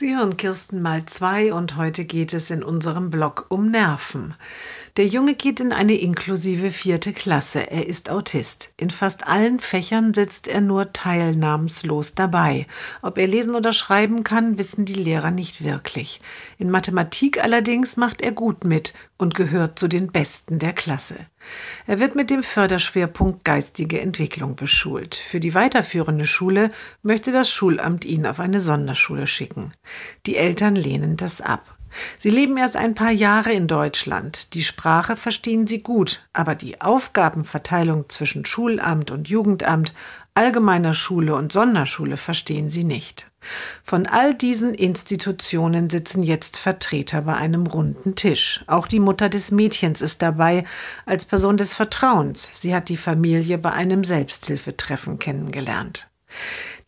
Sie hören Kirsten mal zwei und heute geht es in unserem Blog um Nerven. Der Junge geht in eine inklusive vierte Klasse. Er ist Autist. In fast allen Fächern sitzt er nur teilnahmslos dabei. Ob er lesen oder schreiben kann, wissen die Lehrer nicht wirklich. In Mathematik allerdings macht er gut mit und gehört zu den Besten der Klasse. Er wird mit dem Förderschwerpunkt geistige Entwicklung beschult. Für die weiterführende Schule möchte das Schulamt ihn auf eine Sonderschule schicken. Die Eltern lehnen das ab. Sie leben erst ein paar Jahre in Deutschland. Die Sprache verstehen sie gut, aber die Aufgabenverteilung zwischen Schulamt und Jugendamt, allgemeiner Schule und Sonderschule verstehen sie nicht. Von all diesen Institutionen sitzen jetzt Vertreter bei einem runden Tisch. Auch die Mutter des Mädchens ist dabei als Person des Vertrauens. Sie hat die Familie bei einem Selbsthilfetreffen kennengelernt.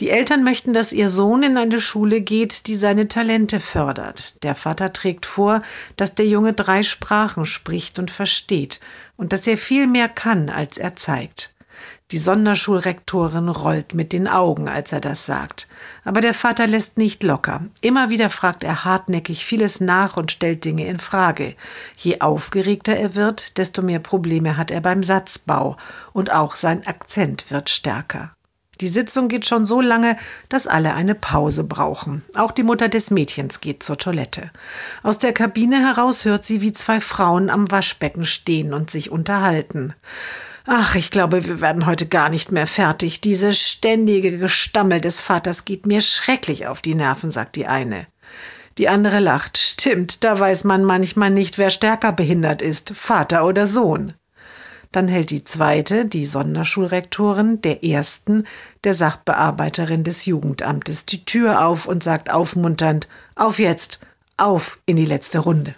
Die Eltern möchten, dass ihr Sohn in eine Schule geht, die seine Talente fördert. Der Vater trägt vor, dass der Junge drei Sprachen spricht und versteht und dass er viel mehr kann, als er zeigt. Die Sonderschulrektorin rollt mit den Augen, als er das sagt. Aber der Vater lässt nicht locker. Immer wieder fragt er hartnäckig vieles nach und stellt Dinge in Frage. Je aufgeregter er wird, desto mehr Probleme hat er beim Satzbau. Und auch sein Akzent wird stärker. Die Sitzung geht schon so lange, dass alle eine Pause brauchen. Auch die Mutter des Mädchens geht zur Toilette. Aus der Kabine heraus hört sie, wie zwei Frauen am Waschbecken stehen und sich unterhalten. Ach, ich glaube, wir werden heute gar nicht mehr fertig. Diese ständige Gestammel des Vaters geht mir schrecklich auf die Nerven, sagt die eine. Die andere lacht. Stimmt, da weiß man manchmal nicht, wer stärker behindert ist, Vater oder Sohn. Dann hält die zweite, die Sonderschulrektorin, der ersten, der Sachbearbeiterin des Jugendamtes, die Tür auf und sagt aufmunternd, auf jetzt, auf in die letzte Runde.